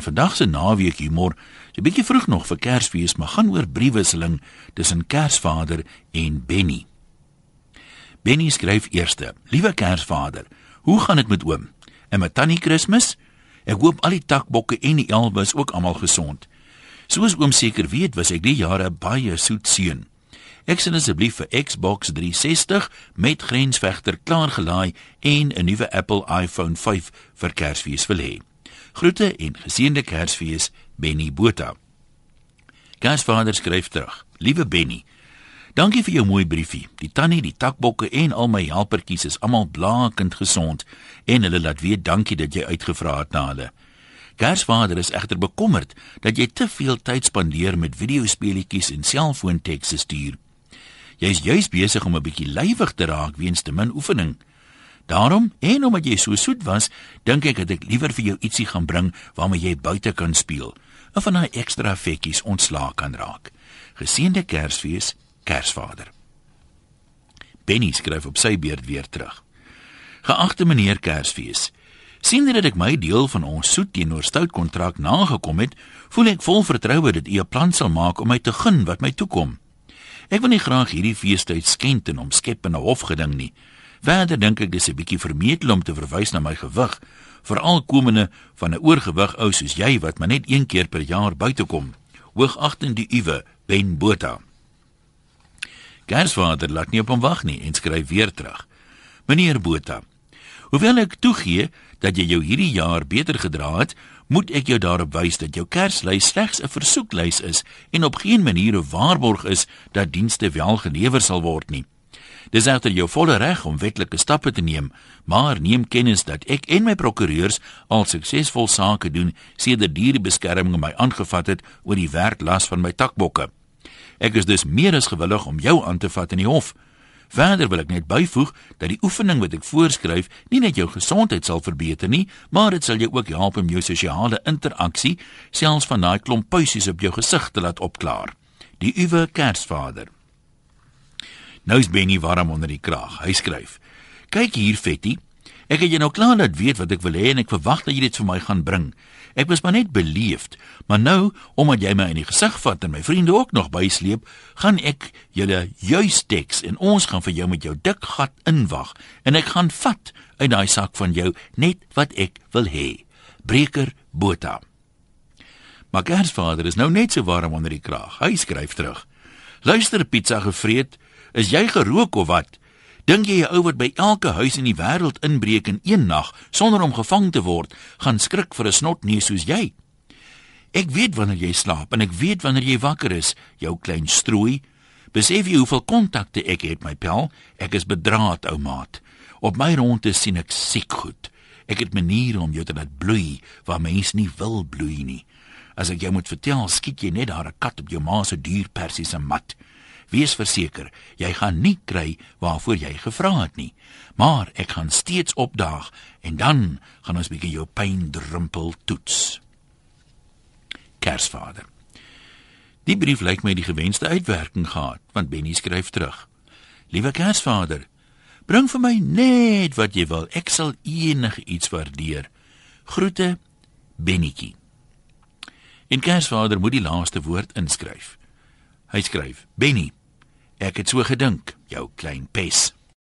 Vandag se naweek humor, so 'n bietjie vroeg nog vir Kersfees, maar gaan oor briefwisseling tussen Kersvader en Benny. Benny skryf eerste: Liewe Kersvader, hoe gaan dit met oom? En met tannie Kersfees? Ek hoop al die takbokke en die elwes ook almal gesond. Soos oom seker weet, was ek die jare baie soet seun. Ek sien asseblief vir Xbox 360 met grensvegter klaargelaai en 'n nuwe Apple iPhone 5 vir Kersfees wil hê. Groete en geseënde Kersfees, Benny Botha. Kersvader skryf terug: Liewe Benny, dankie vir jou mooi briefie. Die tannie, die takbokke en al my helpertjies is almal blakend gesond en hulle laat weet dankie dat jy uitgevra het na hulle. Kersvader is egter bekommerd dat jy te veel tyd spandeer met videospeletjies en selfoontekste stuur. Jy is juis besig om 'n bietjie lywig te raak weens te min oefening. Daarom en omdat jy so soet was, dink ek dat ek liewer vir jou ietsie gaan bring waarmee jy buite kan speel. Of van daai ekstra effekies ontslaak kan raak. Geseënde Kersfees, Kersvader. Benny skryf op sy beurt weer terug. Geagte meneer Kersfees, sien jy dat ek my deel van ons soet teenoor stout kontrak nagekom het, voel ek vol vertroue dat u 'n plan sal maak om my te gun wat my toekom. Ek wil nie graag hierdie feestyd skend en omskep in 'n hofgeding nie. Verder dink ek dis 'n bietjie vermetel om te verwys na my gewig, veral komende van 'n oorgewig ou soos jy wat maar net een keer per jaar buite kom. Hoogagtend die uwe Ben Botha. Gersvader laat nie op hom wag nie en skryf weer terug. Meneer Botha, hoewel ek toegee dat jy jou hierdie jaar beter gedra het, moet ek jou daarop wys dat jou Kerslys slegs 'n versoeklys is en op geen manier 'n waarborg is dat dienste wel gelewer sal word nie. Dis egter jou volle reg om wetlike stappe te neem, maar neem kennis dat ek en my prokureurs al suksesvol sake doen sedert dierebeskerming my aangevat het oor die werklas van my takbokke. Ek is dus meer as gewillig om jou aan te vat in die hof. Verder wil ek net byvoeg dat die oefening wat ek voorskryf nie net jou gesondheid sal verbeter nie, maar dit sal jou ook help om jou sosiale interaksie, selfs van daai klomp puisies op jou gesig te laat opklaar. Die uwe Kersvader Nou is Benny warm onder die kraag. Hy skryf: "Kyk hier, Fetty. Ek het jou nou klaar laat weet wat ek wil hê en ek verwag dat jy dit vir my gaan bring. Ek was maar net beleefd, maar nou, omdat jy my in die gesig vat en my vriende ook nog bysleep, gaan ek julle juis teks en ons gaan vir jou met jou dik gat inwag en ek gaan vat uit daai sak van jou net wat ek wil hê. Breker Botha." Maar Gersvader is nou net so warm onder die kraag. Hy skryf terug: "Luister, pizza gevreet." Is jy gerook of wat? Dink jy 'n ou wat by elke huis in die wêreld inbreek in een nag sonder om gevang te word, gaan skrik vir 'n snotneus soos jy? Ek weet wanneer jy slaap en ek weet wanneer jy wakker is, jou klein strooi. Besef jy hoeveel kontakte ek het, my pel? Ek is bedraad, ou maat. Op my ronde sien ek siek goed. Ek het maniere om jou te laat bloei waar mense nie wil bloei nie. As ek jou moet vertel, skiet jy net daar 'n kat op jou ma se duur persiese mat. Wees verseker, jy gaan nie kry waarvoor jy gevra het nie. Maar ek gaan steeds opdaag en dan gaan ons bietjie jou pyn drumpel toets. Kersvader. Die brief lyk my die gewenste uitwerking gehad, want Benny skryf terug. Liewe Kersvader, bring vir my net wat jy wil. Ek sal enigiets waardeer. Groete, Bennytjie. En Kersvader moet die laaste woord inskryf. Hy skryf: Benny Ek het so gedink, jou klein pes.